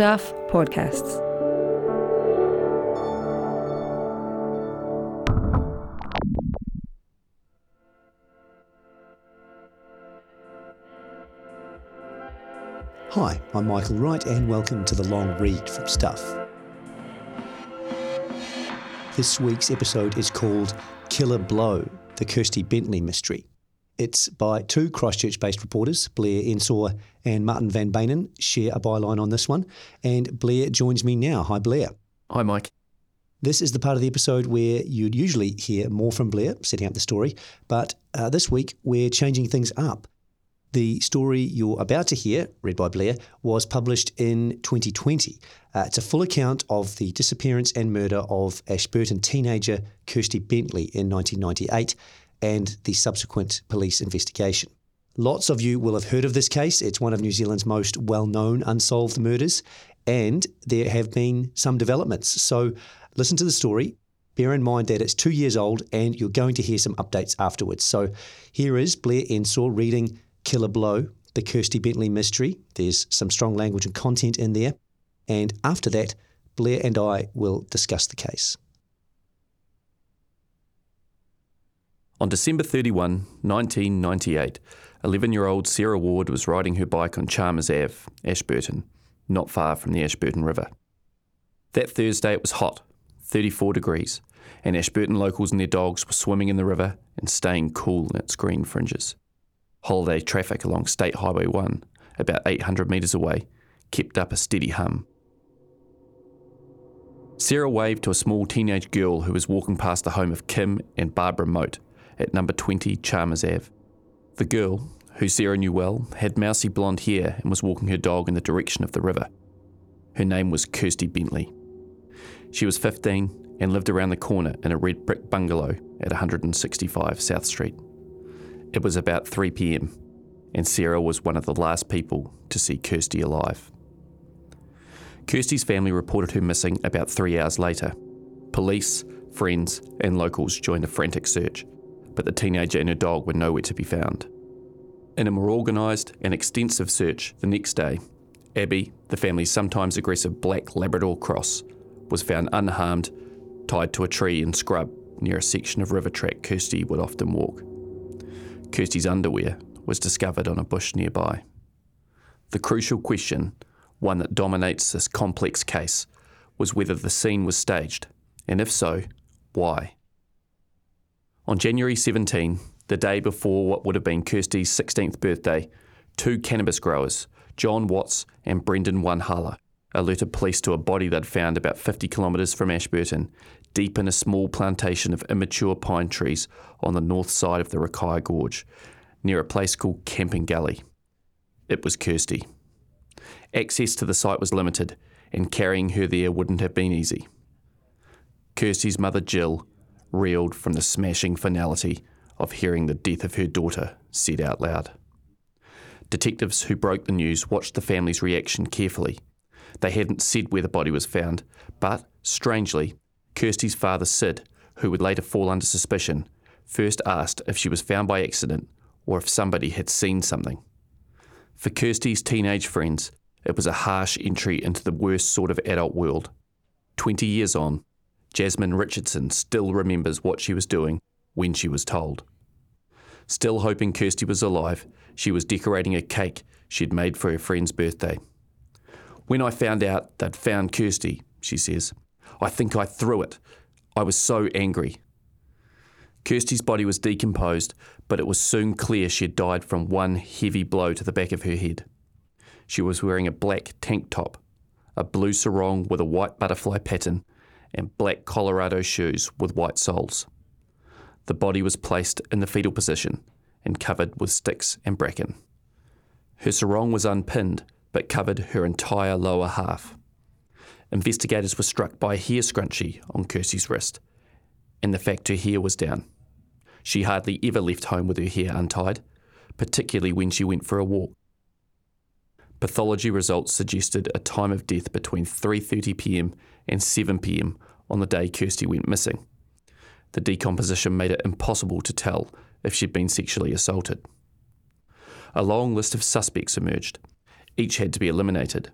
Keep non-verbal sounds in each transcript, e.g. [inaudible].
Stuff Podcasts. Hi, I'm Michael Wright, and welcome to the long read from Stuff. This week's episode is called Killer Blow The Kirsty Bentley Mystery. It's by two Christchurch based reporters, Blair Ensor and Martin Van Beynen, share a byline on this one. And Blair joins me now. Hi, Blair. Hi, Mike. This is the part of the episode where you'd usually hear more from Blair, setting up the story, but uh, this week we're changing things up. The story you're about to hear, read by Blair, was published in 2020. Uh, it's a full account of the disappearance and murder of Ashburton teenager Kirsty Bentley in 1998 and the subsequent police investigation. Lots of you will have heard of this case. It's one of New Zealand's most well known unsolved murders, and there have been some developments. So listen to the story. Bear in mind that it's two years old, and you're going to hear some updates afterwards. So here is Blair Ensor reading Killer Blow, the Kirsty Bentley mystery. There's some strong language and content in there. And after that, Blair and I will discuss the case. On December 31, 1998, 11 year old Sarah Ward was riding her bike on Chalmers Ave, Ashburton, not far from the Ashburton River. That Thursday it was hot, 34 degrees, and Ashburton locals and their dogs were swimming in the river and staying cool in its green fringes. Holiday traffic along State Highway 1, about 800 metres away, kept up a steady hum. Sarah waved to a small teenage girl who was walking past the home of Kim and Barbara Moat at number 20 Chalmers Ave. The girl, who Sarah knew well, had mousy blonde hair and was walking her dog in the direction of the river. Her name was Kirsty Bentley. She was 15 and lived around the corner in a red brick bungalow at 165 South Street. It was about 3 pm, and Sarah was one of the last people to see Kirsty alive. Kirsty's family reported her missing about three hours later. Police, friends, and locals joined a frantic search but the teenager and her dog were nowhere to be found. In a more organised and extensive search the next day, Abby, the family's sometimes aggressive black Labrador cross, was found unharmed, tied to a tree and scrub near a section of river track Kirsty would often walk. Kirsty's underwear was discovered on a bush nearby. The crucial question, one that dominates this complex case, was whether the scene was staged, and if so, why. On January 17, the day before what would have been Kirsty's 16th birthday, two cannabis growers, John Watts and Brendan Wanhala, alerted police to a body they'd found about 50 kilometres from Ashburton, deep in a small plantation of immature pine trees on the north side of the Rakaia Gorge, near a place called Camping Gully. It was Kirsty. Access to the site was limited, and carrying her there wouldn't have been easy. Kirsty's mother, Jill, reeled from the smashing finality of hearing the death of her daughter said out loud. Detectives who broke the news watched the family's reaction carefully. They hadn't said where the body was found, but, strangely, Kirsty's father, Sid, who would later fall under suspicion, first asked if she was found by accident or if somebody had seen something. For Kirsty's teenage friends, it was a harsh entry into the worst sort of adult world. Twenty years on, Jasmine Richardson still remembers what she was doing when she was told. Still hoping Kirsty was alive, she was decorating a cake she'd made for her friend's birthday. When I found out they'd found Kirsty, she says, I think I threw it. I was so angry. Kirsty's body was decomposed, but it was soon clear she had died from one heavy blow to the back of her head. She was wearing a black tank top, a blue sarong with a white butterfly pattern, and black Colorado shoes with white soles. The body was placed in the fetal position and covered with sticks and bracken. Her sarong was unpinned but covered her entire lower half. Investigators were struck by a hair scrunchie on Kirsty's wrist and the fact her hair was down. She hardly ever left home with her hair untied, particularly when she went for a walk. Pathology results suggested a time of death between 3:30 p.m. and 7 p.m. on the day Kirsty went missing. The decomposition made it impossible to tell if she'd been sexually assaulted. A long list of suspects emerged. Each had to be eliminated.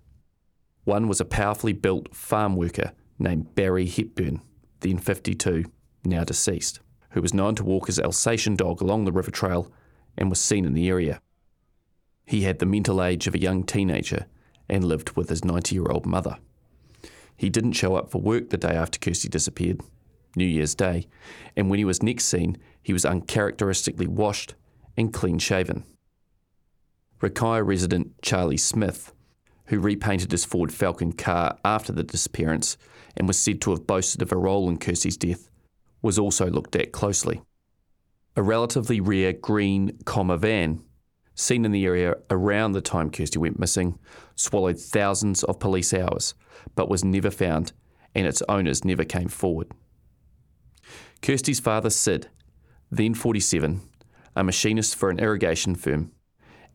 One was a powerfully built farm worker named Barry Hepburn, then 52, now deceased, who was known to walk his Alsatian dog along the river trail and was seen in the area. He had the mental age of a young teenager and lived with his 90 year old mother. He didn't show up for work the day after Kirsty disappeared, New Year's Day, and when he was next seen, he was uncharacteristically washed and clean shaven. Rakaia resident Charlie Smith, who repainted his Ford Falcon car after the disappearance and was said to have boasted of a role in Kirsty's death, was also looked at closely. A relatively rare green Commer van, seen in the area around the time Kirsty went missing, swallowed thousands of police hours, but was never found, and its owners never came forward. Kirsty's father, Sid, then 47, a machinist for an irrigation firm,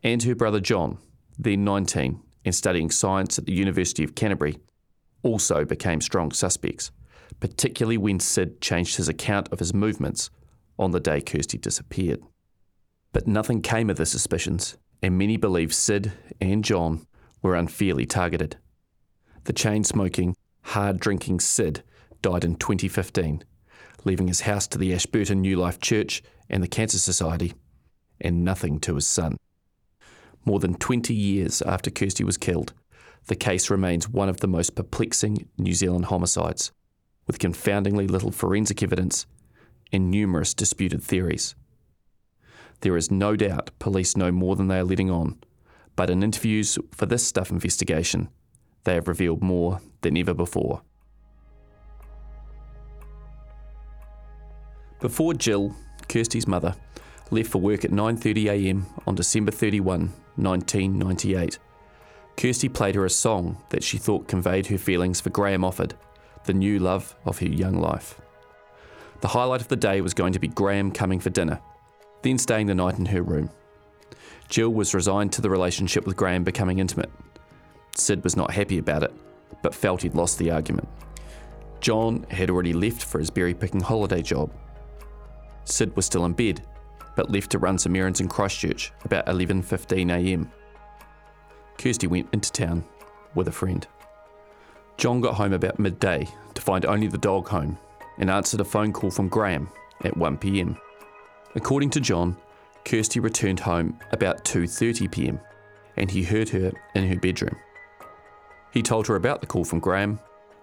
and her brother John, then 19 and studying science at the University of Canterbury, also became strong suspects, particularly when Sid changed his account of his movements on the day Kirsty disappeared. But nothing came of the suspicions, and many believe Sid and John were unfairly targeted. The chain smoking, hard drinking Sid died in 2015, leaving his house to the Ashburton New Life Church and the Cancer Society, and nothing to his son. More than 20 years after Kirsty was killed, the case remains one of the most perplexing New Zealand homicides, with confoundingly little forensic evidence and numerous disputed theories. There is no doubt police know more than they are letting on, but in interviews for this stuff investigation, they have revealed more than ever before. Before Jill, Kirsty's mother, left for work at 9.30am on December 31, 1998, Kirsty played her a song that she thought conveyed her feelings for Graham Offord, the new love of her young life. The highlight of the day was going to be Graham coming for dinner, then staying the night in her room. Jill was resigned to the relationship with Graham becoming intimate. Sid was not happy about it, but felt he'd lost the argument. John had already left for his berry picking holiday job. Sid was still in bed, but left to run some errands in Christchurch about 11.15am. Kirsty went into town with a friend. John got home about midday to find only the dog home and answered a phone call from Graham at 1pm. According to John, Kirsty returned home about 2.30pm and he heard her in her bedroom. He told her about the call from Graham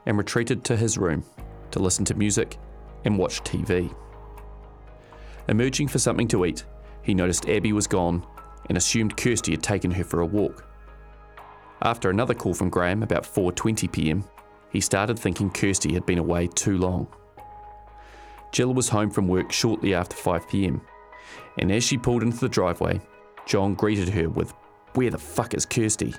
and retreated to his room to listen to music and watch TV. Emerging for something to eat, he noticed Abby was gone and assumed Kirsty had taken her for a walk. After another call from Graham about 4:20 p.m., he started thinking Kirsty had been away too long. Jill was home from work shortly after 5 p.m., and as she pulled into the driveway, John greeted her with, Where the fuck is Kirsty?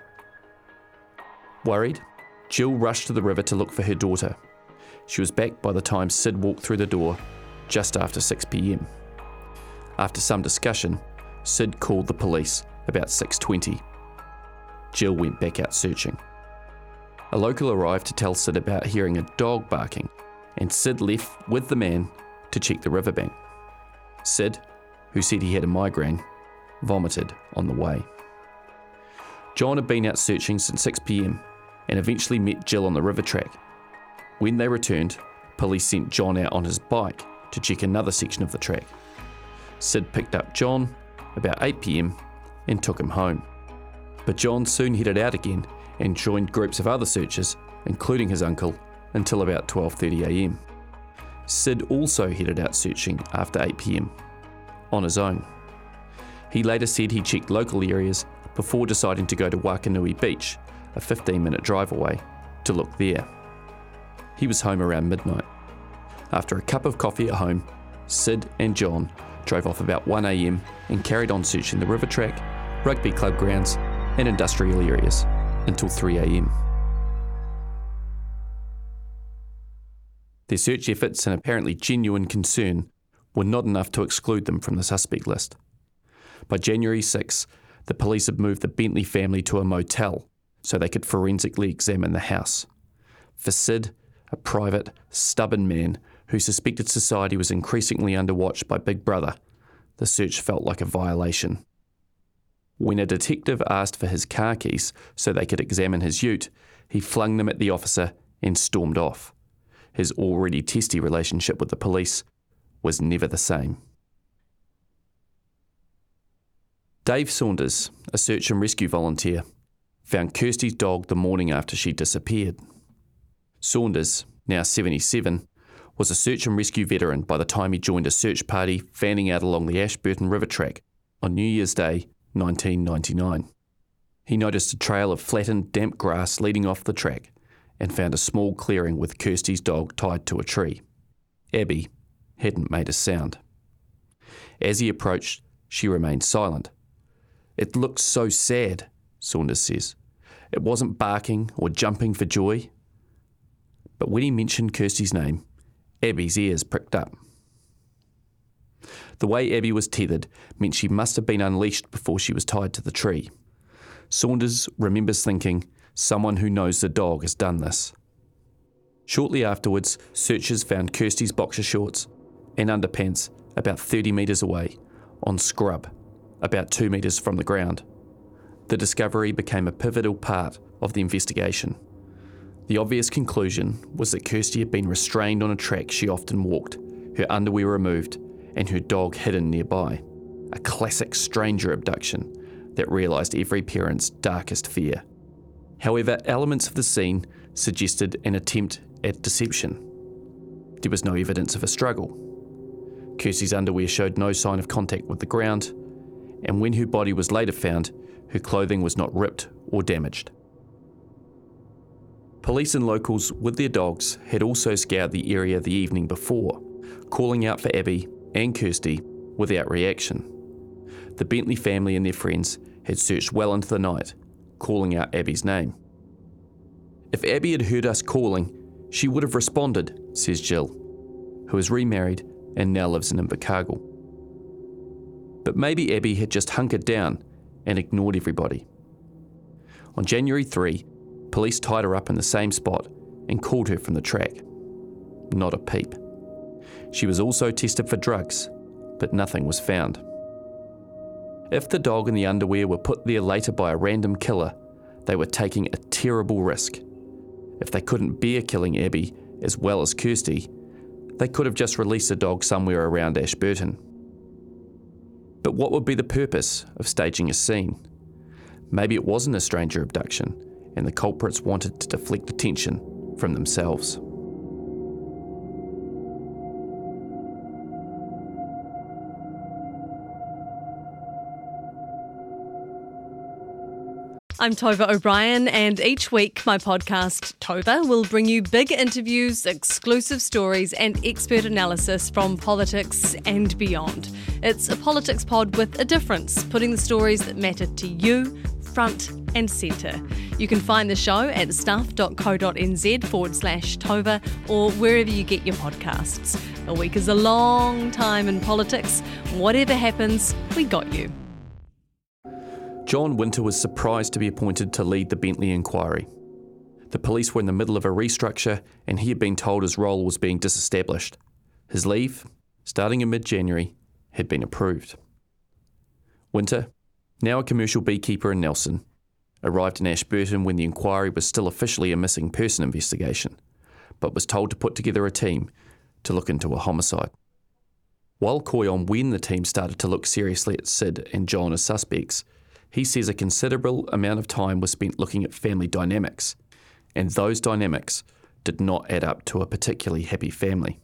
Worried, Jill rushed to the river to look for her daughter. She was back by the time Sid walked through the door, just after 6 pm. After some discussion, Sid called the police about 6:20. Jill went back out searching. A local arrived to tell Sid about hearing a dog barking, and Sid left with the man to check the riverbank. Sid, who said he had a migraine, vomited on the way. John had been out searching since 6 pm and eventually met Jill on the river track. When they returned, police sent John out on his bike to check another section of the track. Sid picked up John about 8 pm and took him home. But John soon headed out again and joined groups of other searchers, including his uncle, until about 12:30 am. Sid also headed out searching after 8 pm on his own. He later said he checked local areas before deciding to go to Wakanui Beach, a 15 minute drive away, to look there. He was home around midnight. After a cup of coffee at home, Sid and John drove off about 1am and carried on searching the river track, rugby club grounds, and industrial areas until 3am. Their search efforts and apparently genuine concern were not enough to exclude them from the suspect list. By January 6, the police had moved the Bentley family to a motel so they could forensically examine the house. For Sid, a private, stubborn man who suspected society was increasingly underwatched by Big Brother, the search felt like a violation. When a detective asked for his car keys so they could examine his ute, he flung them at the officer and stormed off. His already testy relationship with the police was never the same. Dave Saunders, a search and rescue volunteer, found Kirsty's dog the morning after she disappeared. Saunders, now 77, was a search and rescue veteran by the time he joined a search party fanning out along the Ashburton River track on New Year's Day 1999. He noticed a trail of flattened, damp grass leading off the track and found a small clearing with Kirsty's dog tied to a tree. Abby hadn't made a sound. As he approached, she remained silent. It looked so sad, Saunders says. It wasn't barking or jumping for joy. But when he mentioned Kirsty's name, Abby's ears pricked up. The way Abby was tethered meant she must have been unleashed before she was tied to the tree. Saunders remembers thinking, someone who knows the dog has done this. Shortly afterwards, searchers found Kirsty's boxer shorts and underpants about 30 metres away, on scrub, about 2 metres from the ground. The discovery became a pivotal part of the investigation. The obvious conclusion was that Kirsty had been restrained on a track she often walked, her underwear removed, and her dog hidden nearby. A classic stranger abduction that realised every parent's darkest fear. However, elements of the scene suggested an attempt at deception. There was no evidence of a struggle. Kirsty's underwear showed no sign of contact with the ground, and when her body was later found, her clothing was not ripped or damaged. Police and locals with their dogs had also scoured the area the evening before, calling out for Abby and Kirsty without reaction. The Bentley family and their friends had searched well into the night, calling out Abby's name. If Abby had heard us calling, she would have responded, says Jill, who is remarried and now lives in Invercargill. But maybe Abby had just hunkered down and ignored everybody. On January 3, police tied her up in the same spot and called her from the track. Not a peep. She was also tested for drugs, but nothing was found. If the dog and the underwear were put there later by a random killer, they were taking a terrible risk. If they couldn't bear killing Abby as well as Kirsty, they could have just released the dog somewhere around Ashburton. But what would be the purpose of staging a scene? Maybe it wasn't a stranger abduction, and the culprits wanted to deflect attention from themselves. I'm Tova O'Brien, and each week my podcast, Tova, will bring you big interviews, exclusive stories, and expert analysis from politics and beyond. It's a politics pod with a difference, putting the stories that matter to you front and centre. You can find the show at stuff.co.nz forward slash Tova or wherever you get your podcasts. A week is a long time in politics. Whatever happens, we got you. John Winter was surprised to be appointed to lead the Bentley inquiry. The police were in the middle of a restructure and he had been told his role was being disestablished. His leave, starting in mid January, had been approved. Winter, now a commercial beekeeper in Nelson, arrived in Ashburton when the inquiry was still officially a missing person investigation, but was told to put together a team to look into a homicide. While coy on when the team started to look seriously at Sid and John as suspects, he says a considerable amount of time was spent looking at family dynamics, and those dynamics did not add up to a particularly happy family.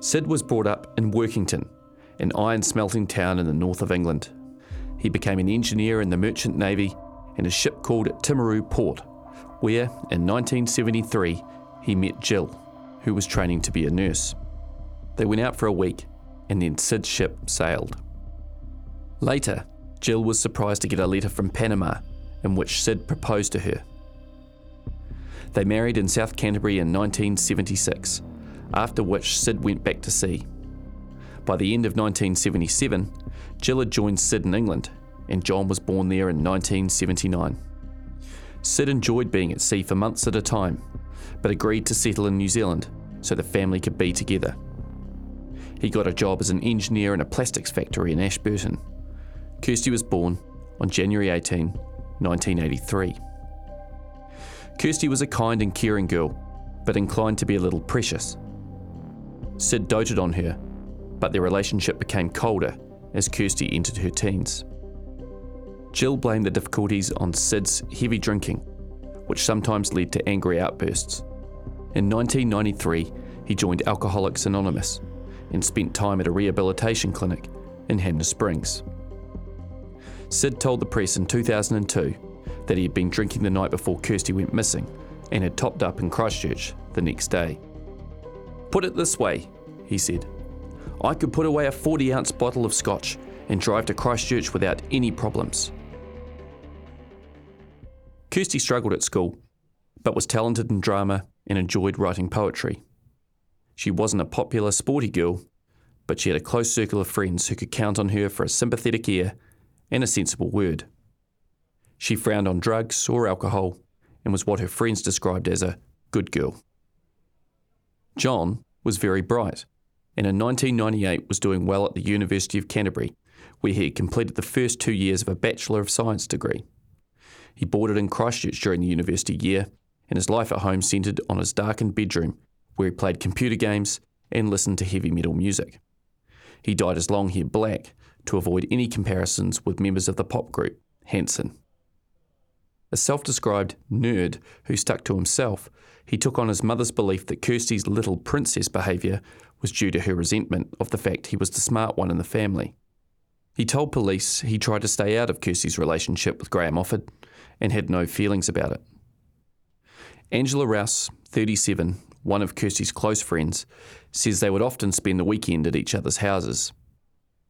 Sid was brought up in Workington, an iron smelting town in the north of England. He became an engineer in the Merchant Navy in a ship called Timaru Port, where in 1973 he met Jill, who was training to be a nurse. They went out for a week, and then Sid's ship sailed. Later, Jill was surprised to get a letter from Panama in which Sid proposed to her. They married in South Canterbury in 1976, after which Sid went back to sea. By the end of 1977, Jill had joined Sid in England, and John was born there in 1979. Sid enjoyed being at sea for months at a time, but agreed to settle in New Zealand so the family could be together. He got a job as an engineer in a plastics factory in Ashburton Kirsty was born on January 18, 1983. Kirsty was a kind and caring girl, but inclined to be a little precious. Sid doted on her, but their relationship became colder as Kirsty entered her teens. Jill blamed the difficulties on Sid's heavy drinking, which sometimes led to angry outbursts. In 1993, he joined Alcoholics Anonymous and spent time at a rehabilitation clinic in Hanmer Springs. Sid told the press in 2002 that he had been drinking the night before Kirsty went missing and had topped up in Christchurch the next day. Put it this way, he said. I could put away a 40 ounce bottle of scotch and drive to Christchurch without any problems. Kirsty struggled at school, but was talented in drama and enjoyed writing poetry. She wasn't a popular, sporty girl, but she had a close circle of friends who could count on her for a sympathetic ear and a sensible word. She frowned on drugs or alcohol and was what her friends described as a good girl. John was very bright and in 1998 was doing well at the University of Canterbury, where he had completed the first two years of a Bachelor of Science degree. He boarded in Christchurch during the university year, and his life at home centred on his darkened bedroom, where he played computer games and listened to heavy metal music. He dyed his long hair black to avoid any comparisons with members of the pop group Hanson. A self described nerd who stuck to himself, he took on his mother's belief that Kirsty's little princess behaviour was due to her resentment of the fact he was the smart one in the family. He told police he tried to stay out of Kirsty's relationship with Graham Offord and had no feelings about it. Angela Rouse, 37, one of Kirsty's close friends, says they would often spend the weekend at each other's houses.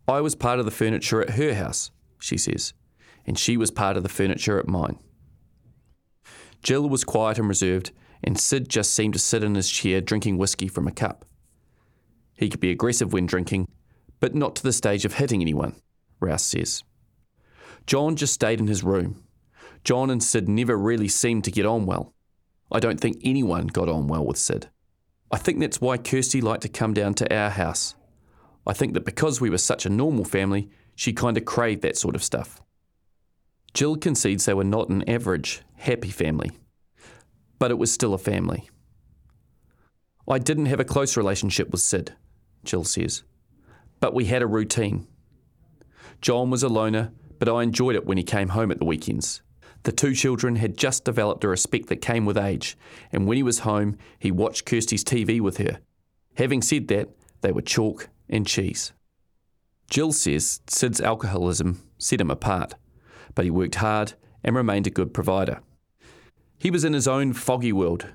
I was part of the furniture at her house, she says, and she was part of the furniture at mine. Jill was quiet and reserved, and Sid just seemed to sit in his chair drinking whiskey from a cup. He could be aggressive when drinking, but not to the stage of hitting anyone, Rouse says. John just stayed in his room. John and Sid never really seemed to get on well. I don't think anyone got on well with Sid. I think that's why Kirsty liked to come down to our house. I think that because we were such a normal family, she kind of craved that sort of stuff. Jill concedes they were not an average, happy family, but it was still a family. I didn't have a close relationship with Sid, Jill says, but we had a routine. John was a loner, but I enjoyed it when he came home at the weekends. The two children had just developed a respect that came with age, and when he was home, he watched Kirsty's TV with her. Having said that, they were chalk and cheese. Jill says Sid's alcoholism set him apart, but he worked hard and remained a good provider. He was in his own foggy world,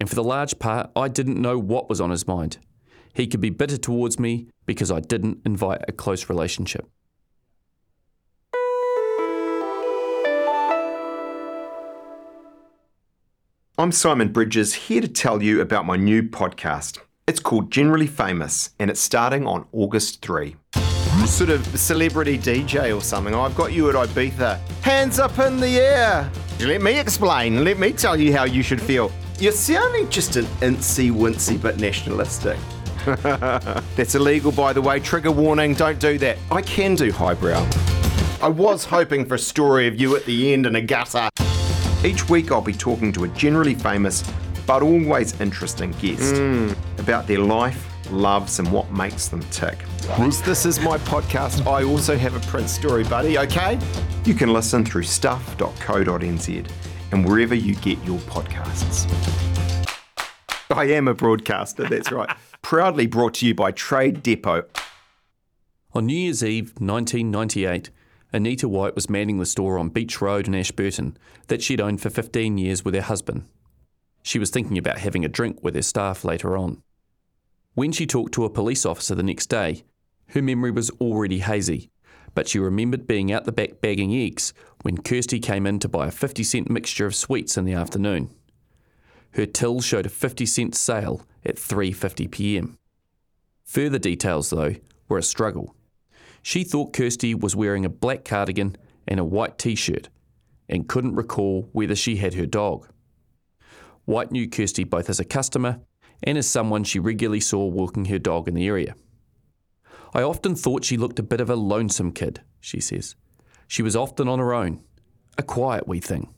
and for the large part, I didn't know what was on his mind. He could be bitter towards me because I didn't invite a close relationship. I'm Simon Bridges, here to tell you about my new podcast. It's called Generally Famous, and it's starting on August 3. Sort of celebrity DJ or something. I've got you at Ibiza. Hands up in the air. Let me explain. Let me tell you how you should feel. You're sounding just an incy wincy but nationalistic. [laughs] That's illegal, by the way. Trigger warning, don't do that. I can do highbrow. I was hoping for a story of you at the end in a gutter. Each week, I'll be talking to a generally famous but always interesting guest mm. about their life, loves, and what makes them tick. Once this is my podcast, I also have a Prince story, buddy, okay? You can listen through stuff.co.nz and wherever you get your podcasts. I am a broadcaster, that's right. [laughs] Proudly brought to you by Trade Depot. On New Year's Eve 1998, Anita White was manning the store on Beach Road in Ashburton that she'd owned for 15 years with her husband. She was thinking about having a drink with her staff later on. When she talked to a police officer the next day, her memory was already hazy, but she remembered being out the back bagging eggs when Kirsty came in to buy a 50 cent mixture of sweets in the afternoon. Her till showed a 50 cent sale at 3:50 p.m. Further details though were a struggle. She thought Kirsty was wearing a black cardigan and a white t shirt and couldn't recall whether she had her dog. White knew Kirsty both as a customer and as someone she regularly saw walking her dog in the area. I often thought she looked a bit of a lonesome kid, she says. She was often on her own. a quiet wee thing.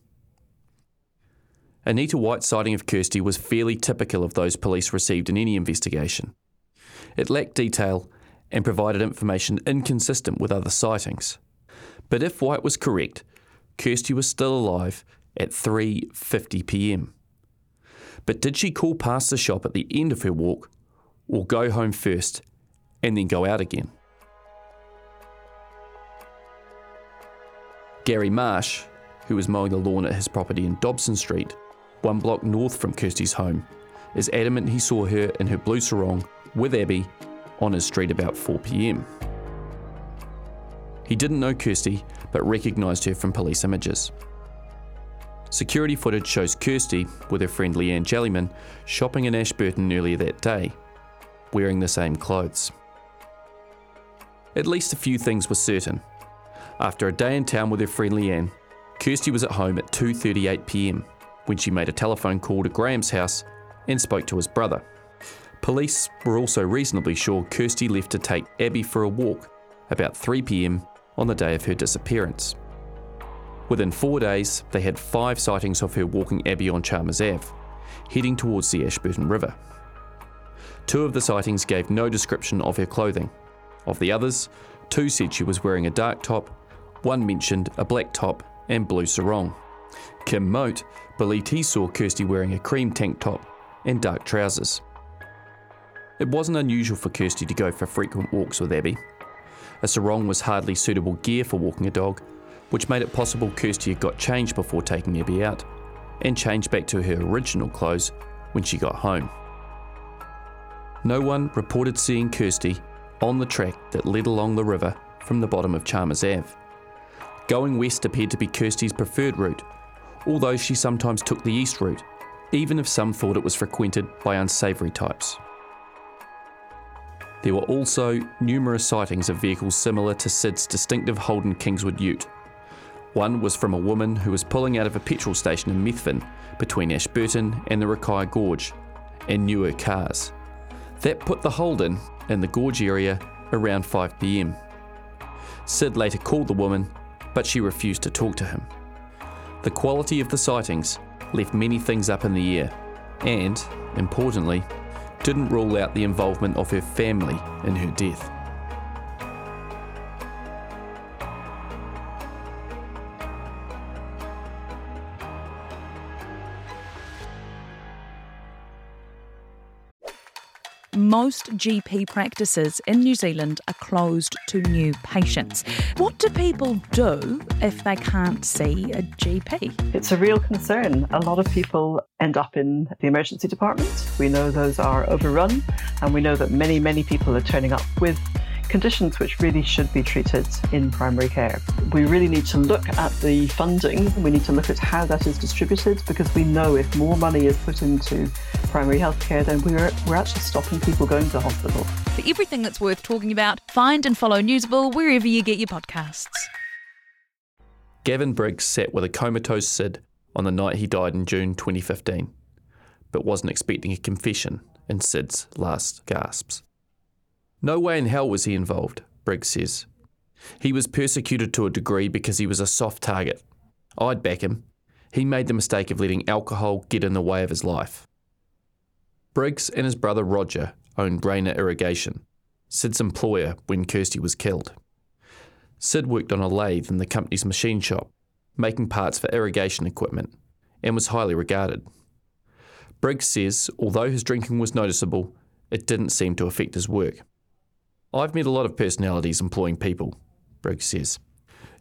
Anita White's sighting of Kirsty was fairly typical of those police received in any investigation. It lacked detail and provided information inconsistent with other sightings. But if White was correct, Kirsty was still alive at 3:50 p.m. But did she call past the shop at the end of her walk or go home first and then go out again? Gary Marsh, who was mowing the lawn at his property in Dobson Street, one block north from Kirsty's home, is adamant he saw her in her blue sarong with Abby on his street about 4 pm. He didn't know Kirsty, but recognised her from police images. Security footage shows Kirsty with her friend Leanne Jellyman shopping in Ashburton earlier that day, wearing the same clothes. At least a few things were certain. After a day in town with her friend Leanne, Kirsty was at home at 2:38 p.m. when she made a telephone call to Graham's house and spoke to his brother. Police were also reasonably sure Kirsty left to take Abby for a walk about 3 pm on the day of her disappearance. Within four days, they had five sightings of her walking Abby on Chalmers Ave, heading towards the Ashburton River. Two of the sightings gave no description of her clothing. Of the others, two said she was wearing a dark top, one mentioned a black top and blue sarong. Kim Moat believed he saw Kirsty wearing a cream tank top and dark trousers. It wasn't unusual for Kirsty to go for frequent walks with Abby. A sarong was hardly suitable gear for walking a dog, which made it possible Kirsty had got changed before taking Abby out, and changed back to her original clothes when she got home. No one reported seeing Kirsty on the track that led along the river from the bottom of Chalmers Ave. Going west appeared to be Kirsty's preferred route, although she sometimes took the east route, even if some thought it was frequented by unsavoury types. There were also numerous sightings of vehicles similar to Sid's distinctive Holden Kingswood ute. One was from a woman who was pulling out of a petrol station in Methven between Ashburton and the Rakaia Gorge and knew her cars. That put the Holden in the gorge area around 5 pm. Sid later called the woman, but she refused to talk to him. The quality of the sightings left many things up in the air, and, importantly, didn't rule out the involvement of her family in her death. Most GP practices in New Zealand are closed to new patients. What do people do if they can't see a GP? It's a real concern. A lot of people end up in the emergency department. We know those are overrun, and we know that many, many people are turning up with conditions which really should be treated in primary care. We really need to look at the funding, we need to look at how that is distributed because we know if more money is put into primary healthcare, then we're, we're actually stopping people going to hospital. For everything that's worth talking about, find and follow Newsable wherever you get your podcasts. Gavin Briggs sat with a comatose Sid on the night he died in June 2015, but wasn't expecting a confession in Sid's last gasps. No way in hell was he involved, Briggs says. He was persecuted to a degree because he was a soft target. I'd back him. He made the mistake of letting alcohol get in the way of his life. Briggs and his brother Roger owned Rayner Irrigation, Sid's employer when Kirsty was killed. Sid worked on a lathe in the company's machine shop, making parts for irrigation equipment, and was highly regarded. Briggs says although his drinking was noticeable, it didn't seem to affect his work. I've met a lot of personalities employing people, Briggs says.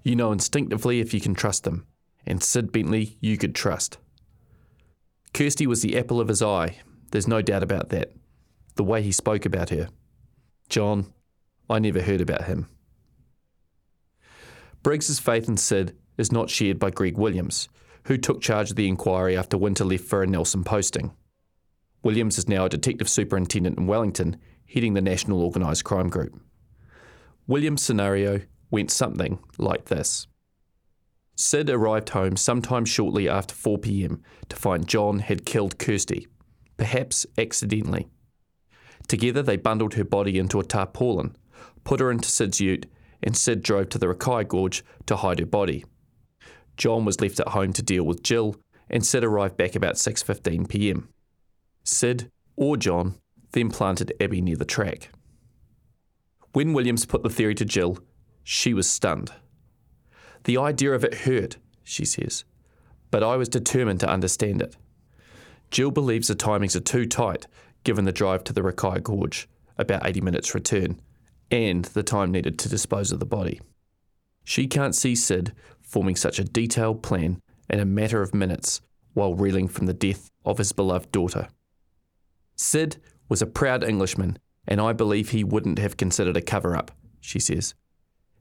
You know instinctively if you can trust them, and Sid Bentley you could trust. Kirsty was the apple of his eye, there's no doubt about that. The way he spoke about her. John, I never heard about him. Briggs's faith in Sid is not shared by Greg Williams, who took charge of the inquiry after Winter left for a Nelson posting. Williams is now a detective superintendent in Wellington heading the National Organised Crime Group. William's scenario went something like this. Sid arrived home sometime shortly after 4 pm to find John had killed Kirsty, perhaps accidentally. Together they bundled her body into a tarpaulin, put her into Sid's ute, and Sid drove to the Rakaia Gorge to hide her body. John was left at home to deal with Jill, and Sid arrived back about 6:15 p.m. Sid or John then planted Abby near the track. When Williams put the theory to Jill, she was stunned. The idea of it hurt, she says, but I was determined to understand it. Jill believes the timings are too tight given the drive to the Rakaia Gorge, about 80 minutes return, and the time needed to dispose of the body. She can't see Sid forming such a detailed plan in a matter of minutes while reeling from the death of his beloved daughter. Sid was a proud Englishman, and I believe he wouldn't have considered a cover up, she says.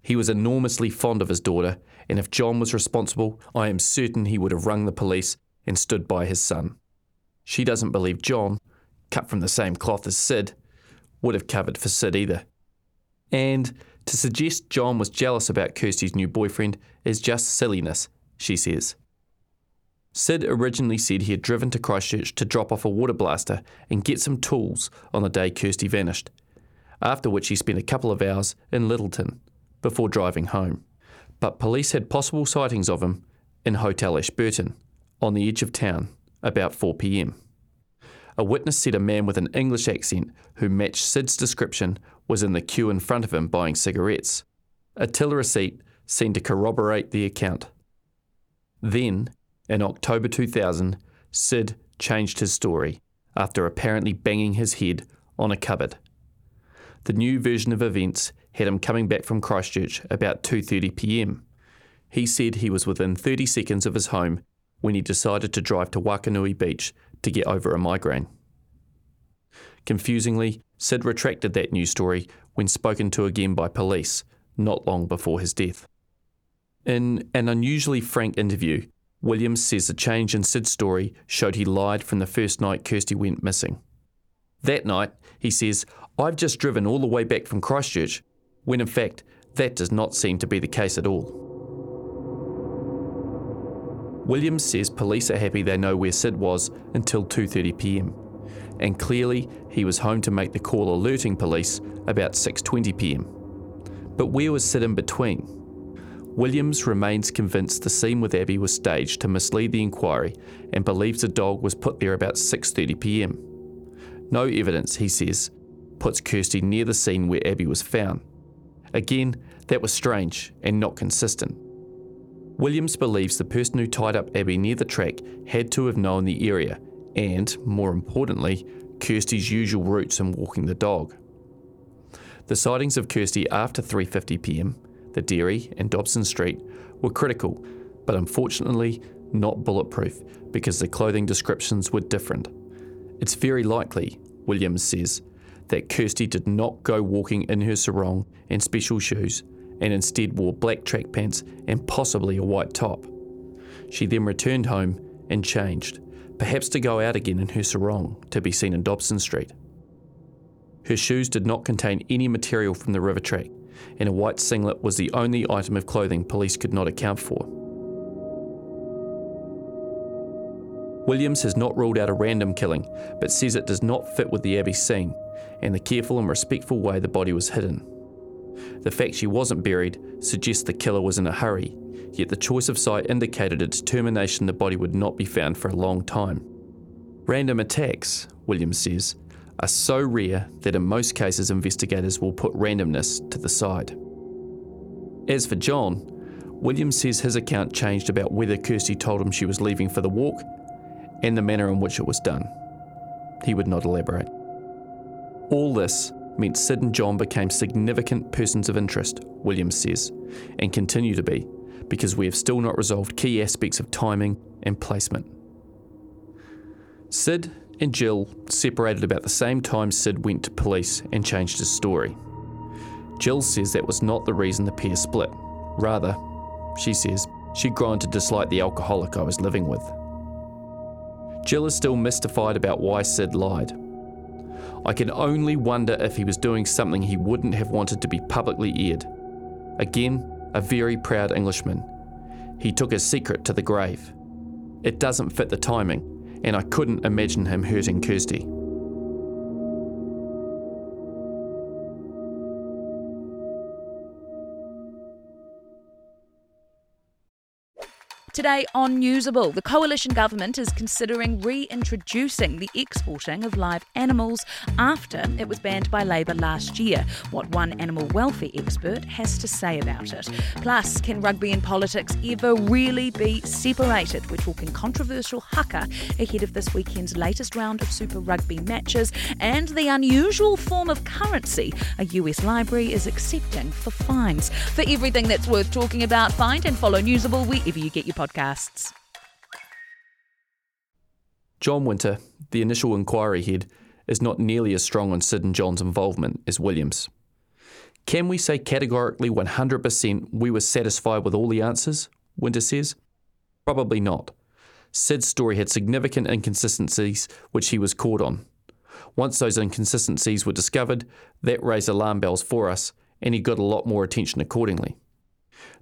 He was enormously fond of his daughter, and if John was responsible, I am certain he would have rung the police and stood by his son. She doesn't believe John, cut from the same cloth as Sid, would have covered for Sid either. And to suggest John was jealous about Kirsty's new boyfriend is just silliness, she says. Sid originally said he had driven to Christchurch to drop off a water blaster and get some tools on the day Kirsty vanished, after which he spent a couple of hours in Lyttelton before driving home. But police had possible sightings of him in Hotel Ashburton, on the edge of town, about 4 pm. A witness said a man with an English accent who matched Sid's description was in the queue in front of him buying cigarettes. A till receipt seemed to corroborate the account. Then, in October 2000, Sid changed his story after apparently banging his head on a cupboard. The new version of events had him coming back from Christchurch about 2:30 p.m. He said he was within 30 seconds of his home when he decided to drive to Wakanui Beach to get over a migraine. Confusingly, Sid retracted that news story when spoken to again by police, not long before his death. In an unusually frank interview, Williams says the change in Sid's story showed he lied from the first night Kirsty went missing. That night, he says, I've just driven all the way back from Christchurch, when in fact, that does not seem to be the case at all. Williams says police are happy they know where Sid was until 2:30 p.m. and clearly he was home to make the call alerting police about 6:20 p.m. But where was Sid in between? Williams remains convinced the scene with Abby was staged to mislead the inquiry and believes the dog was put there about 6:30 p.m. No evidence, he says, puts Kirsty near the scene where Abby was found. Again, that was strange and not consistent. Williams believes the person who tied up Abby near the track had to have known the area and, more importantly, Kirsty's usual routes in walking the dog. The sightings of Kirsty after 3:50 p.m., the dairy and Dobson Street, were critical, but unfortunately not bulletproof because the clothing descriptions were different. It's very likely, Williams says, that Kirsty did not go walking in her sarong and special shoes and instead wore black track pants and possibly a white top. She then returned home and changed, perhaps to go out again in her sarong to be seen in Dobson Street. Her shoes did not contain any material from the river track, and a white singlet was the only item of clothing police could not account for. Williams has not ruled out a random killing, but says it does not fit with the Abby scene and the careful and respectful way the body was hidden. The fact she wasn't buried suggests the killer was in a hurry, yet the choice of site indicated a determination the body would not be found for a long time. Random attacks, Williams says, are so rare that in most cases investigators will put randomness to the side. As for John, Williams says his account changed about whether Kirsty told him she was leaving for the walk and the manner in which it was done. He would not elaborate. All this meant Sid and John became significant persons of interest, Williams says, and continue to be, because we have still not resolved key aspects of timing and placement. Sid and Jill separated about the same time Sid went to police and changed his story. Jill says that was not the reason the pair split. Rather, she says, she'd grown to dislike the alcoholic I was living with. Jill is still mystified about why Sid lied. I can only wonder if he was doing something he wouldn't have wanted to be publicly aired. Again, a very proud Englishman. He took his secret to the grave. It doesn't fit the timing, and I couldn't imagine him hurting Kirsty. Today on Newsable, the coalition government is considering reintroducing the exporting of live animals after it was banned by Labour last year. What one animal welfare expert has to say about it. Plus, can rugby and politics ever really be separated? We're talking controversial haka ahead of this weekend's latest round of Super Rugby matches and the unusual form of currency a US library is accepting for fines. For everything that's worth talking about, find and follow Newsable wherever you get your podcasts. John Winter, the initial inquiry head, is not nearly as strong on Sid and John's involvement as Williams. Can we say categorically 100% we were satisfied with all the answers? Winter says. Probably not. Sid's story had significant inconsistencies which he was caught on. Once those inconsistencies were discovered, that raised alarm bells for us, and he got a lot more attention accordingly.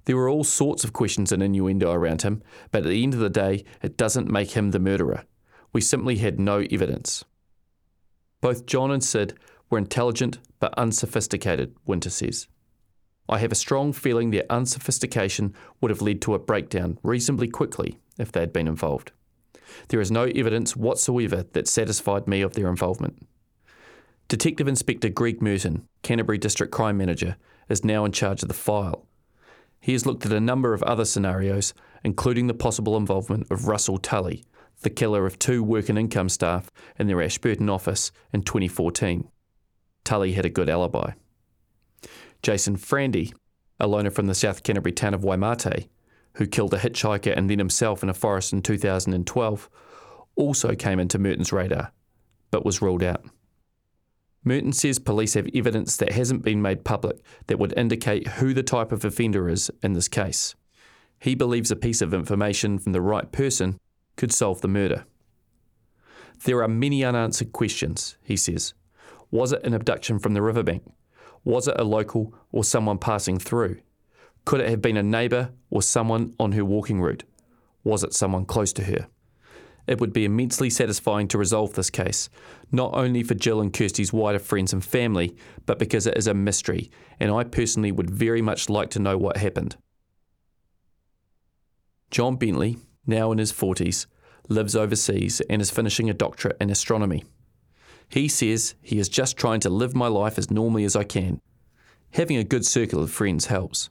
There were all sorts of questions and innuendo around him, but at the end of the day, it doesn't make him the murderer. We simply had no evidence. Both John and Sid were intelligent but unsophisticated, Winter says. I have a strong feeling their unsophistication would have led to a breakdown reasonably quickly if they had been involved. There is no evidence whatsoever that satisfied me of their involvement. Detective Inspector Greg Murton, Canterbury District Crime Manager, is now in charge of the file. He has looked at a number of other scenarios, including the possible involvement of Russell Tully, the killer of two work and income staff in their Ashburton office in 2014. Tully had a good alibi. Jason Frandy, a loner from the South Canterbury town of Waimate, who killed a hitchhiker and then himself in a forest in 2012, also came into Murton's radar, but was ruled out. Murton says police have evidence that hasn't been made public that would indicate who the type of offender is in this case. He believes a piece of information from the right person could solve the murder. There are many unanswered questions, he says. Was it an abduction from the riverbank? Was it a local or someone passing through? Could it have been a neighbour or someone on her walking route? Was it someone close to her? It would be immensely satisfying to resolve this case, not only for Jill and Kirsty's wider friends and family, but because it is a mystery, and I personally would very much like to know what happened. John Bentley, now in his 40s, lives overseas and is finishing a doctorate in astronomy. He says he is just trying to live my life as normally as I can. Having a good circle of friends helps.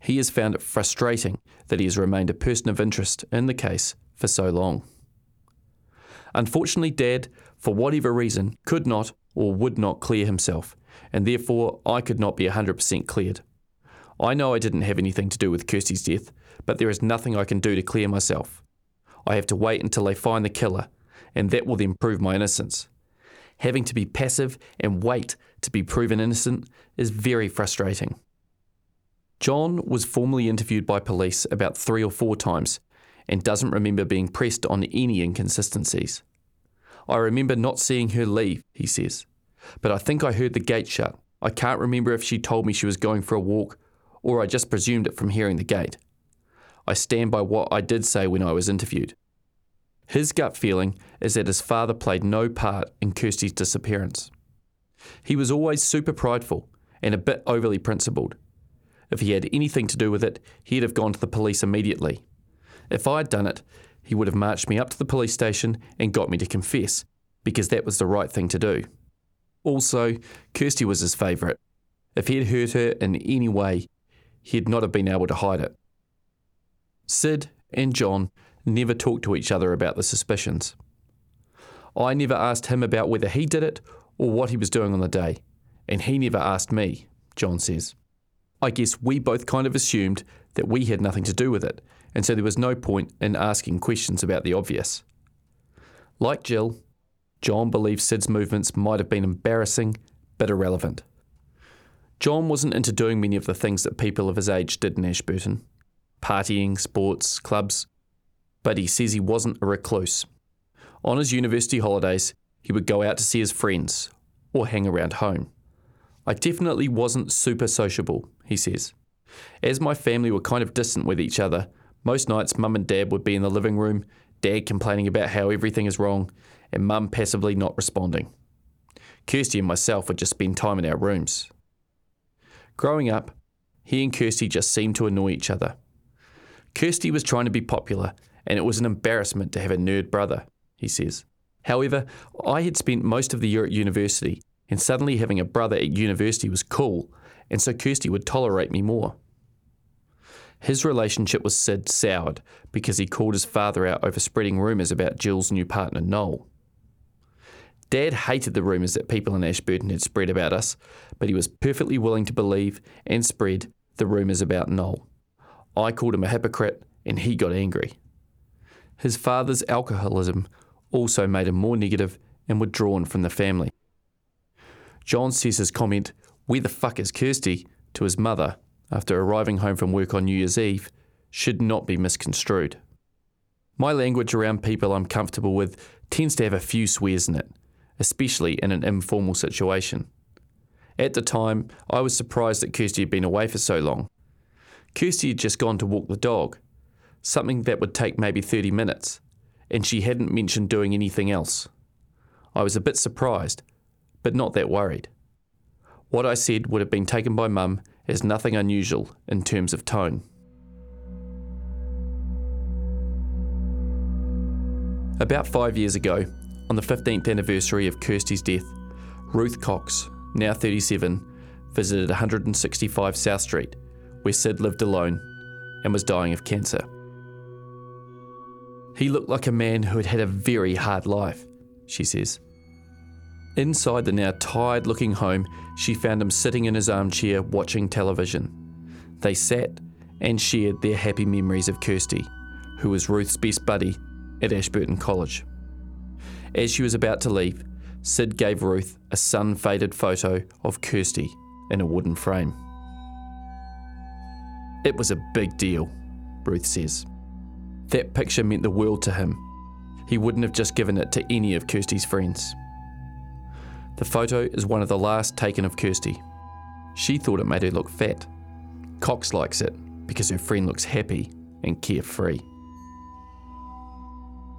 He has found it frustrating that he has remained a person of interest in the case for so long. Unfortunately, Dad, for whatever reason, could not or would not clear himself, and therefore I could not be 100% cleared. I know I didn't have anything to do with Kirsty's death, but there is nothing I can do to clear myself. I have to wait until they find the killer, and that will then prove my innocence. Having to be passive and wait to be proven innocent is very frustrating. John was formally interviewed by police about three or four times and doesn't remember being pressed on any inconsistencies. I remember not seeing her leave, he says, but I think I heard the gate shut. I can't remember if she told me she was going for a walk or I just presumed it from hearing the gate. I stand by what I did say when I was interviewed. His gut feeling is that his father played no part in Kirsty's disappearance. He was always super prideful and a bit overly principled. If he had anything to do with it, he'd have gone to the police immediately. If I'd done it, he would have marched me up to the police station and got me to confess, because that was the right thing to do. Also, Kirsty was his favourite. If he had hurt her in any way, he'd not have been able to hide it. Sid and John never talked to each other about the suspicions. I never asked him about whether he did it or what he was doing on the day, and he never asked me, John says. I guess we both kind of assumed that we had nothing to do with it, and so there was no point in asking questions about the obvious. Like Jill, John believes Sid's movements might have been embarrassing but irrelevant. John wasn't into doing many of the things that people of his age did in Ashburton partying, sports, clubs, but he says he wasn't a recluse. On his university holidays, he would go out to see his friends or hang around home. I definitely wasn't super sociable, he says. As my family were kind of distant with each other, most nights, mum and dad would be in the living room, dad complaining about how everything is wrong, and mum passively not responding. Kirsty and myself would just spend time in our rooms. Growing up, he and Kirsty just seemed to annoy each other. Kirsty was trying to be popular, and it was an embarrassment to have a nerd brother, he says. However, I had spent most of the year at university, and suddenly having a brother at university was cool, and so Kirsty would tolerate me more. His relationship with Sid soured because he called his father out over spreading rumours about Jill's new partner, Noel. Dad hated the rumours that people in Ashburton had spread about us, but he was perfectly willing to believe and spread the rumours about Noel. I called him a hypocrite, and he got angry. His father's alcoholism also made him more negative and withdrawn from the family. John says his comment, Where the fuck is Kirsty? to his mother after arriving home from work on New Year's Eve should not be misconstrued. My language around people I'm comfortable with tends to have a few swears in it, especially in an informal situation. At the time, I was surprised that Kirsty had been away for so long. Kirsty had just gone to walk the dog, something that would take maybe 30 minutes, and she hadn't mentioned doing anything else. I was a bit surprised, but not that worried. What I said would have been taken by Mum as nothing unusual in terms of tone. About five years ago, on the 15th anniversary of Kirsty's death, Ruth Cox, now 37, visited 165 South Street, where Sid lived alone and was dying of cancer. He looked like a man who had had a very hard life, she says. Inside the now tired looking home, she found him sitting in his armchair watching television. They sat and shared their happy memories of Kirsty, who was Ruth's best buddy at Ashburton College. As she was about to leave, Sid gave Ruth a sun faded photo of Kirsty in a wooden frame. It was a big deal, Ruth says. That picture meant the world to him. He wouldn't have just given it to any of Kirsty's friends. The photo is one of the last taken of Kirsty. She thought it made her look fat. Cox likes it because her friend looks happy and carefree.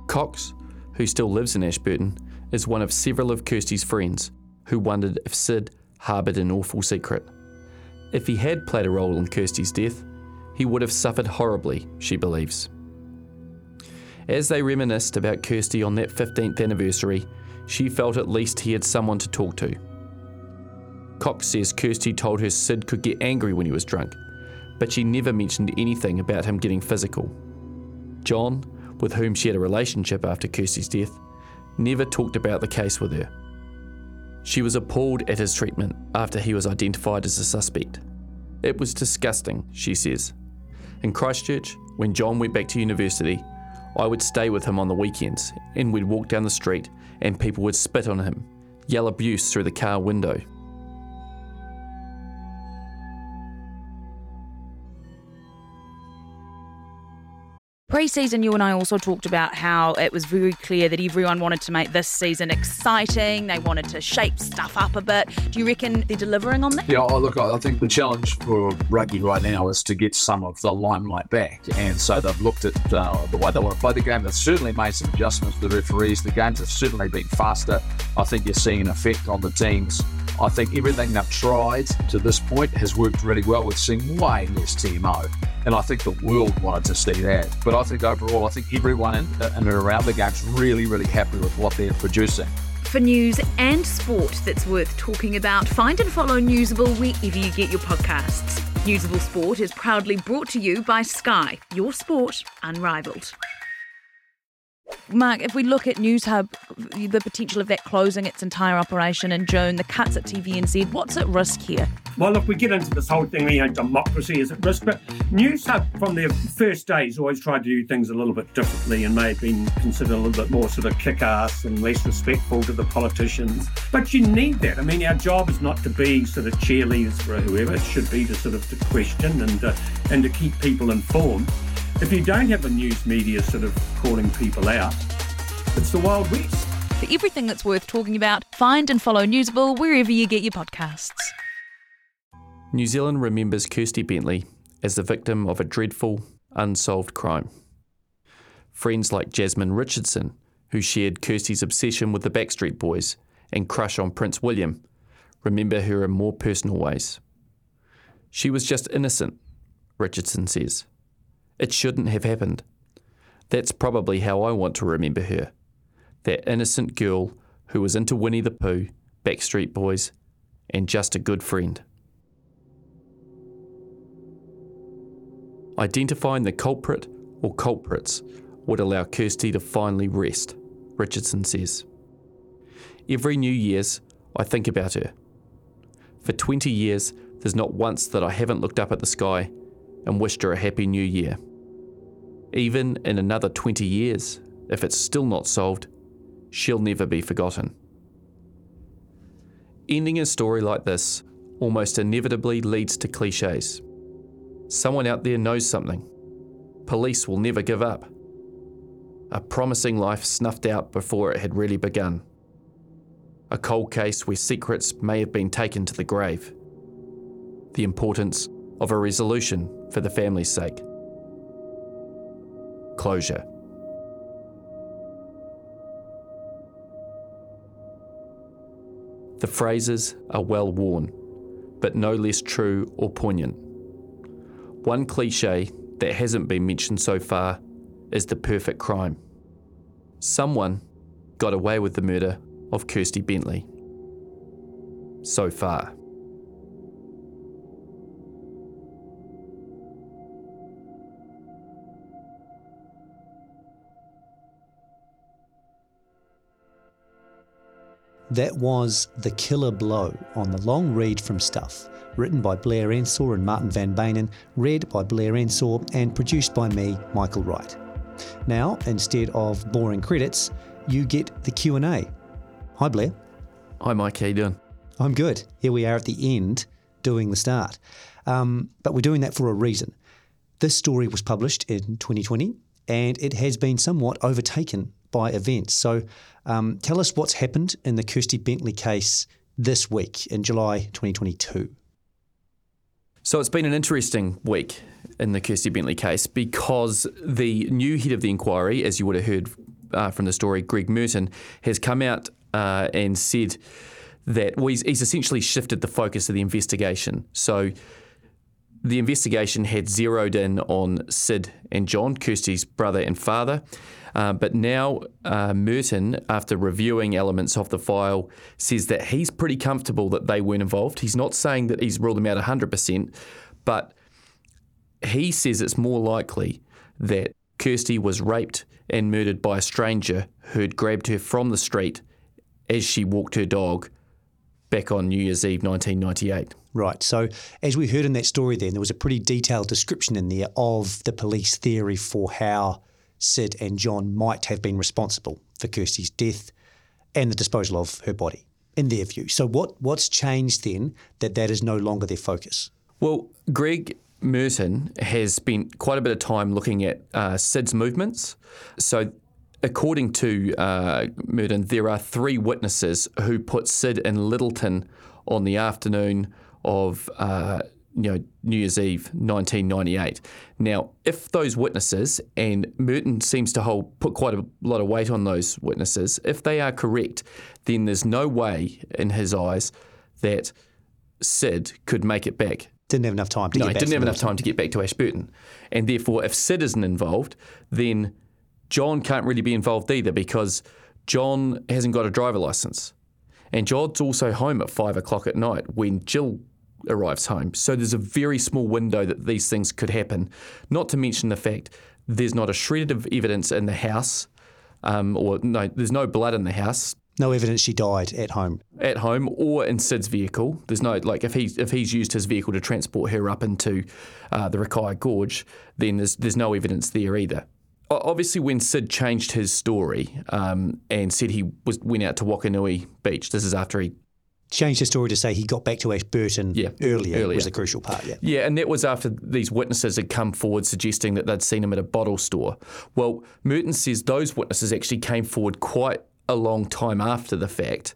Cox, who still lives in Ashburton, is one of several of Kirsty's friends who wondered if Sid harboured an awful secret. If he had played a role in Kirsty's death, he would have suffered horribly, she believes. As they reminisced about Kirsty on that 15th anniversary, she felt at least he had someone to talk to. Cox says Kirsty told her Sid could get angry when he was drunk, but she never mentioned anything about him getting physical. John, with whom she had a relationship after Kirsty's death, never talked about the case with her. She was appalled at his treatment after he was identified as a suspect. It was disgusting, she says. In Christchurch, when John went back to university, I would stay with him on the weekends and we'd walk down the street and people would spit on him, yell abuse through the car window. Pre season, you and I also talked about how it was very clear that everyone wanted to make this season exciting. They wanted to shape stuff up a bit. Do you reckon they're delivering on that? Yeah, oh, look, I think the challenge for rugby right now is to get some of the limelight back. And so they've looked at uh, the way they want to play the game. They've certainly made some adjustments to the referees. The games have certainly been faster. I think you're seeing an effect on the teams. I think everything they've tried to this point has worked really well. We've seen way less TMO. And I think the world wanted to see that. But I think overall, I think everyone in, uh, in and around the game's really, really happy with what they're producing. For news and sport that's worth talking about, find and follow Newsable wherever you get your podcasts. Newsable Sport is proudly brought to you by Sky, your sport unrivaled. Mark, if we look at Newshub, the potential of that closing its entire operation in June, the cuts at TVNZ, what's at risk here? Well, look, we get into this whole thing, you know, democracy is at risk, but Newshub from their first days always tried to do things a little bit differently and may have been considered a little bit more sort of kick ass and less respectful to the politicians. But you need that. I mean, our job is not to be sort of cheerleaders for whoever, it should be to sort of to question and, uh, and to keep people informed. If you don't have a news media sort of calling people out, it's the Wild West. For everything that's worth talking about, find and follow Newsable wherever you get your podcasts. New Zealand remembers Kirsty Bentley as the victim of a dreadful, unsolved crime. Friends like Jasmine Richardson, who shared Kirsty's obsession with the Backstreet Boys and crush on Prince William, remember her in more personal ways. She was just innocent, Richardson says It shouldn't have happened. That's probably how I want to remember her. That innocent girl who was into Winnie the Pooh, Backstreet Boys, and just a good friend. Identifying the culprit or culprits would allow Kirsty to finally rest, Richardson says. Every New Year's, I think about her. For 20 years, there's not once that I haven't looked up at the sky and wished her a happy new year. Even in another 20 years, if it's still not solved, she'll never be forgotten. Ending a story like this almost inevitably leads to cliches. Someone out there knows something. Police will never give up. A promising life snuffed out before it had really begun. A cold case where secrets may have been taken to the grave. The importance of a resolution for the family's sake. Closure. The phrases are well worn, but no less true or poignant. One cliche that hasn't been mentioned so far is the perfect crime. Someone got away with the murder of Kirsty Bentley. So far. That was The Killer Blow on the long read from Stuff, written by Blair Ensor and Martin Van Beynen, read by Blair Ensor and produced by me, Michael Wright. Now, instead of boring credits, you get the Q&A. Hi Blair. Hi Mike, how you doing? I'm good. Here we are at the end doing the start. Um, but we're doing that for a reason. This story was published in 2020 and it has been somewhat overtaken by events. So um, tell us what's happened in the Kirsty Bentley case this week in July 2022. So it's been an interesting week in the Kirsty Bentley case because the new head of the inquiry, as you would have heard uh, from the story, Greg Murton, has come out uh, and said that well, he's, he's essentially shifted the focus of the investigation. So the investigation had zeroed in on Sid and John, Kirsty's brother and father. Uh, but now uh, Murton, after reviewing elements of the file, says that he's pretty comfortable that they weren't involved. He's not saying that he's ruled them out 100%, but he says it's more likely that Kirsty was raped and murdered by a stranger who had grabbed her from the street as she walked her dog back on New Year's Eve 1998. Right. So, as we heard in that story, then there was a pretty detailed description in there of the police theory for how Sid and John might have been responsible for Kirsty's death and the disposal of her body, in their view. So, what what's changed then that that is no longer their focus? Well, Greg Murton has spent quite a bit of time looking at uh, Sid's movements. So, according to uh, Murton, there are three witnesses who put Sid in Lyttelton on the afternoon of uh, you know New Year's Eve 1998. Now, if those witnesses and Murton seems to hold put quite a lot of weight on those witnesses, if they are correct, then there's no way in his eyes that Sid could make it back. Didn't have enough time to no, get back. didn't have enough time to get back to Ashburton, and therefore, if Sid isn't involved, then John can't really be involved either because John hasn't got a driver license. And John's also home at five o'clock at night when Jill arrives home. So there's a very small window that these things could happen. Not to mention the fact there's not a shred of evidence in the house, um, or no, there's no blood in the house. No evidence she died at home. At home or in Sid's vehicle. There's no like if he's if he's used his vehicle to transport her up into uh, the Rakaia Gorge, then there's there's no evidence there either obviously when Sid changed his story um, and said he was went out to Wakanui Beach, this is after he changed his story to say he got back to Ashburton yeah, earlier, earlier was the crucial part. Yeah, yeah, and that was after these witnesses had come forward suggesting that they'd seen him at a bottle store. Well, Murton says those witnesses actually came forward quite a long time after the fact,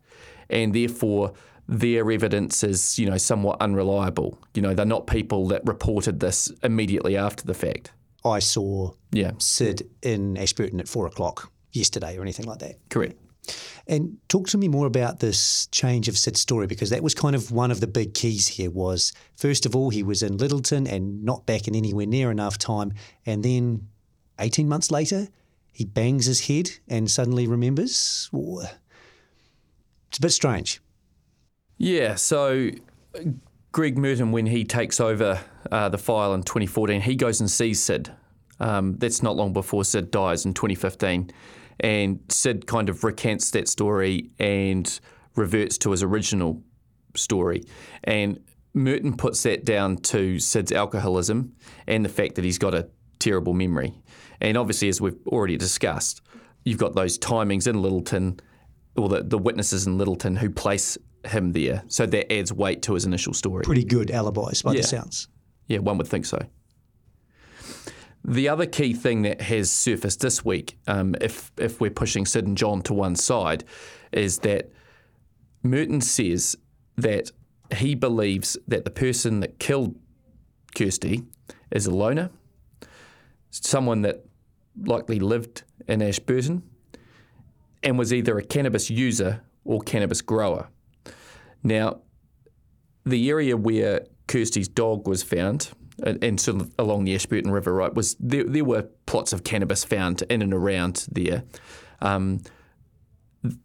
and therefore their evidence is you know somewhat unreliable. You know, they're not people that reported this immediately after the fact. I saw yeah. Sid in Ashburton at four o'clock yesterday or anything like that. Correct. And talk to me more about this change of Sid's story because that was kind of one of the big keys here was first of all he was in Lyttelton and not back in anywhere near enough time and then 18 months later he bangs his head and suddenly remembers. It's a bit strange. Yeah, so Greg Murton, when he takes over uh, the file in 2014, he goes and sees Sid. Um, that's not long before Sid dies in 2015. And Sid kind of recants that story and reverts to his original story. And Murton puts that down to Sid's alcoholism and the fact that he's got a terrible memory. And obviously, as we've already discussed, you've got those timings in Lyttelton, or the, the witnesses in Lyttelton who place him there. So that adds weight to his initial story. Pretty good alibis by Yeah. the sounds. Yeah, one would think so. The other key thing that has surfaced this week, um, if if we're pushing Sid and John to one side, is that Murton says that he believes that the person that killed Kirsty is a loner, someone that likely lived in Ashburton, and was either a cannabis user or cannabis grower. Now, the area where Kirsty's dog was found, and, sort of along the Ashburton River, right, was there, there were plots of cannabis found in and around there. Um,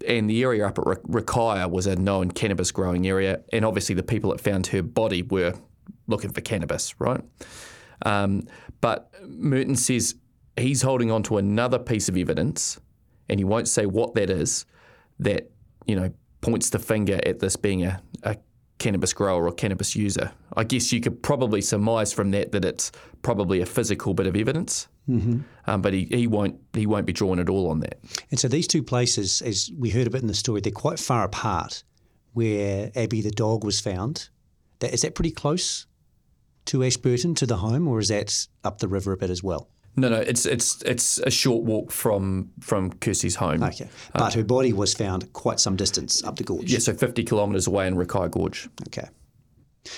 and the area up at Rakaia was a known cannabis growing area, and obviously the people that found her body were looking for cannabis, right? Um, but Murton says he's holding on to another piece of evidence, and he won't say what that is, that you know points the finger at this being a, a cannabis grower or cannabis user. I guess you could probably surmise from that that it's probably a physical bit of evidence, mm-hmm. um, but he, he won't he won't be drawn at all on that. And so these two places, as we heard a bit in the story, they're quite far apart. Where Abby the dog was found, that, is that pretty close to Ashburton to the home, or is that up the river a bit as well? No, no, it's it's it's a short walk from from Kirsty's home. Okay, but her body was found quite some distance up the gorge. Yeah, so 50 kilometres away in Rakaia Gorge. Okay,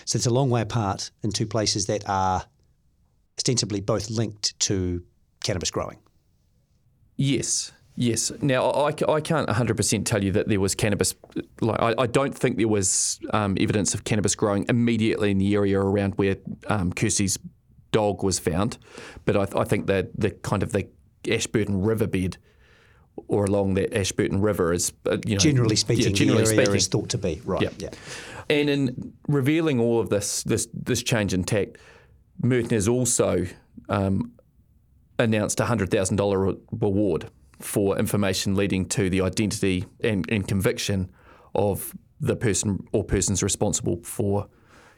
so it's a long way apart in two places that are ostensibly both linked to cannabis growing. Yes, yes. Now, I, I can't 100% tell you that there was cannabis. Like, I, I don't think there was um, evidence of cannabis growing immediately in the area around where um, Kirsty's dog was found, but I, I think that the kind of the Ashburton riverbed or along that Ashburton River is, uh, you know, Generally speaking, yeah, generally speaking, is thought to be right. Yeah. yeah. And in revealing all of this, this, this change in tact, Murton has also um, announced a hundred thousand dollar reward for information leading to the identity and, and conviction of the person or persons responsible for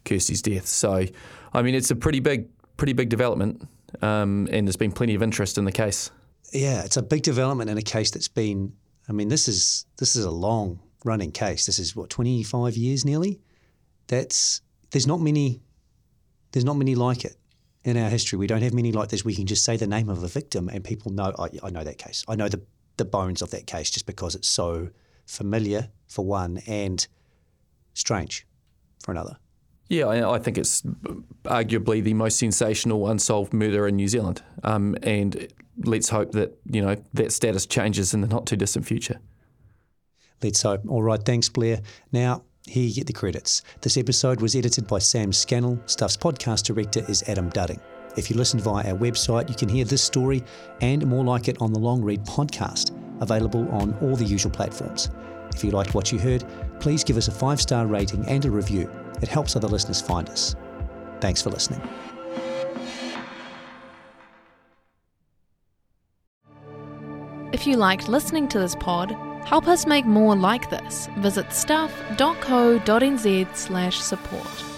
Kirsty's death. So, I mean, it's a pretty big, pretty big development, um, and there's been plenty of interest in the case. Yeah, it's a big development in a case that's been. I mean, this is this is a long running case. This is what twenty five years nearly. That's there's not many. There's not many like it in our history. We don't have many like this. We can just say the name of a victim and people know. I, I know that case. I know the the bones of that case just because it's so familiar for one and strange for another. Yeah, I, think it's arguably the most sensational unsolved murder in New Zealand, um, and let's hope that you know that status changes in the not too distant future. Let's hope. All right, thanks, Blair. Now, here you get the credits. This episode was edited by Sam Scannell. Stuff's podcast director is Adam Dudding. If you listen via our website, you can hear this story and more like it on the Long Read podcast, available on all the usual platforms. If you liked what you heard, please give us a five star rating and a review. It helps other listeners find us. Thanks for listening. If you liked listening to this pod, help us make more like this. Visit stuff.co.nz slash support.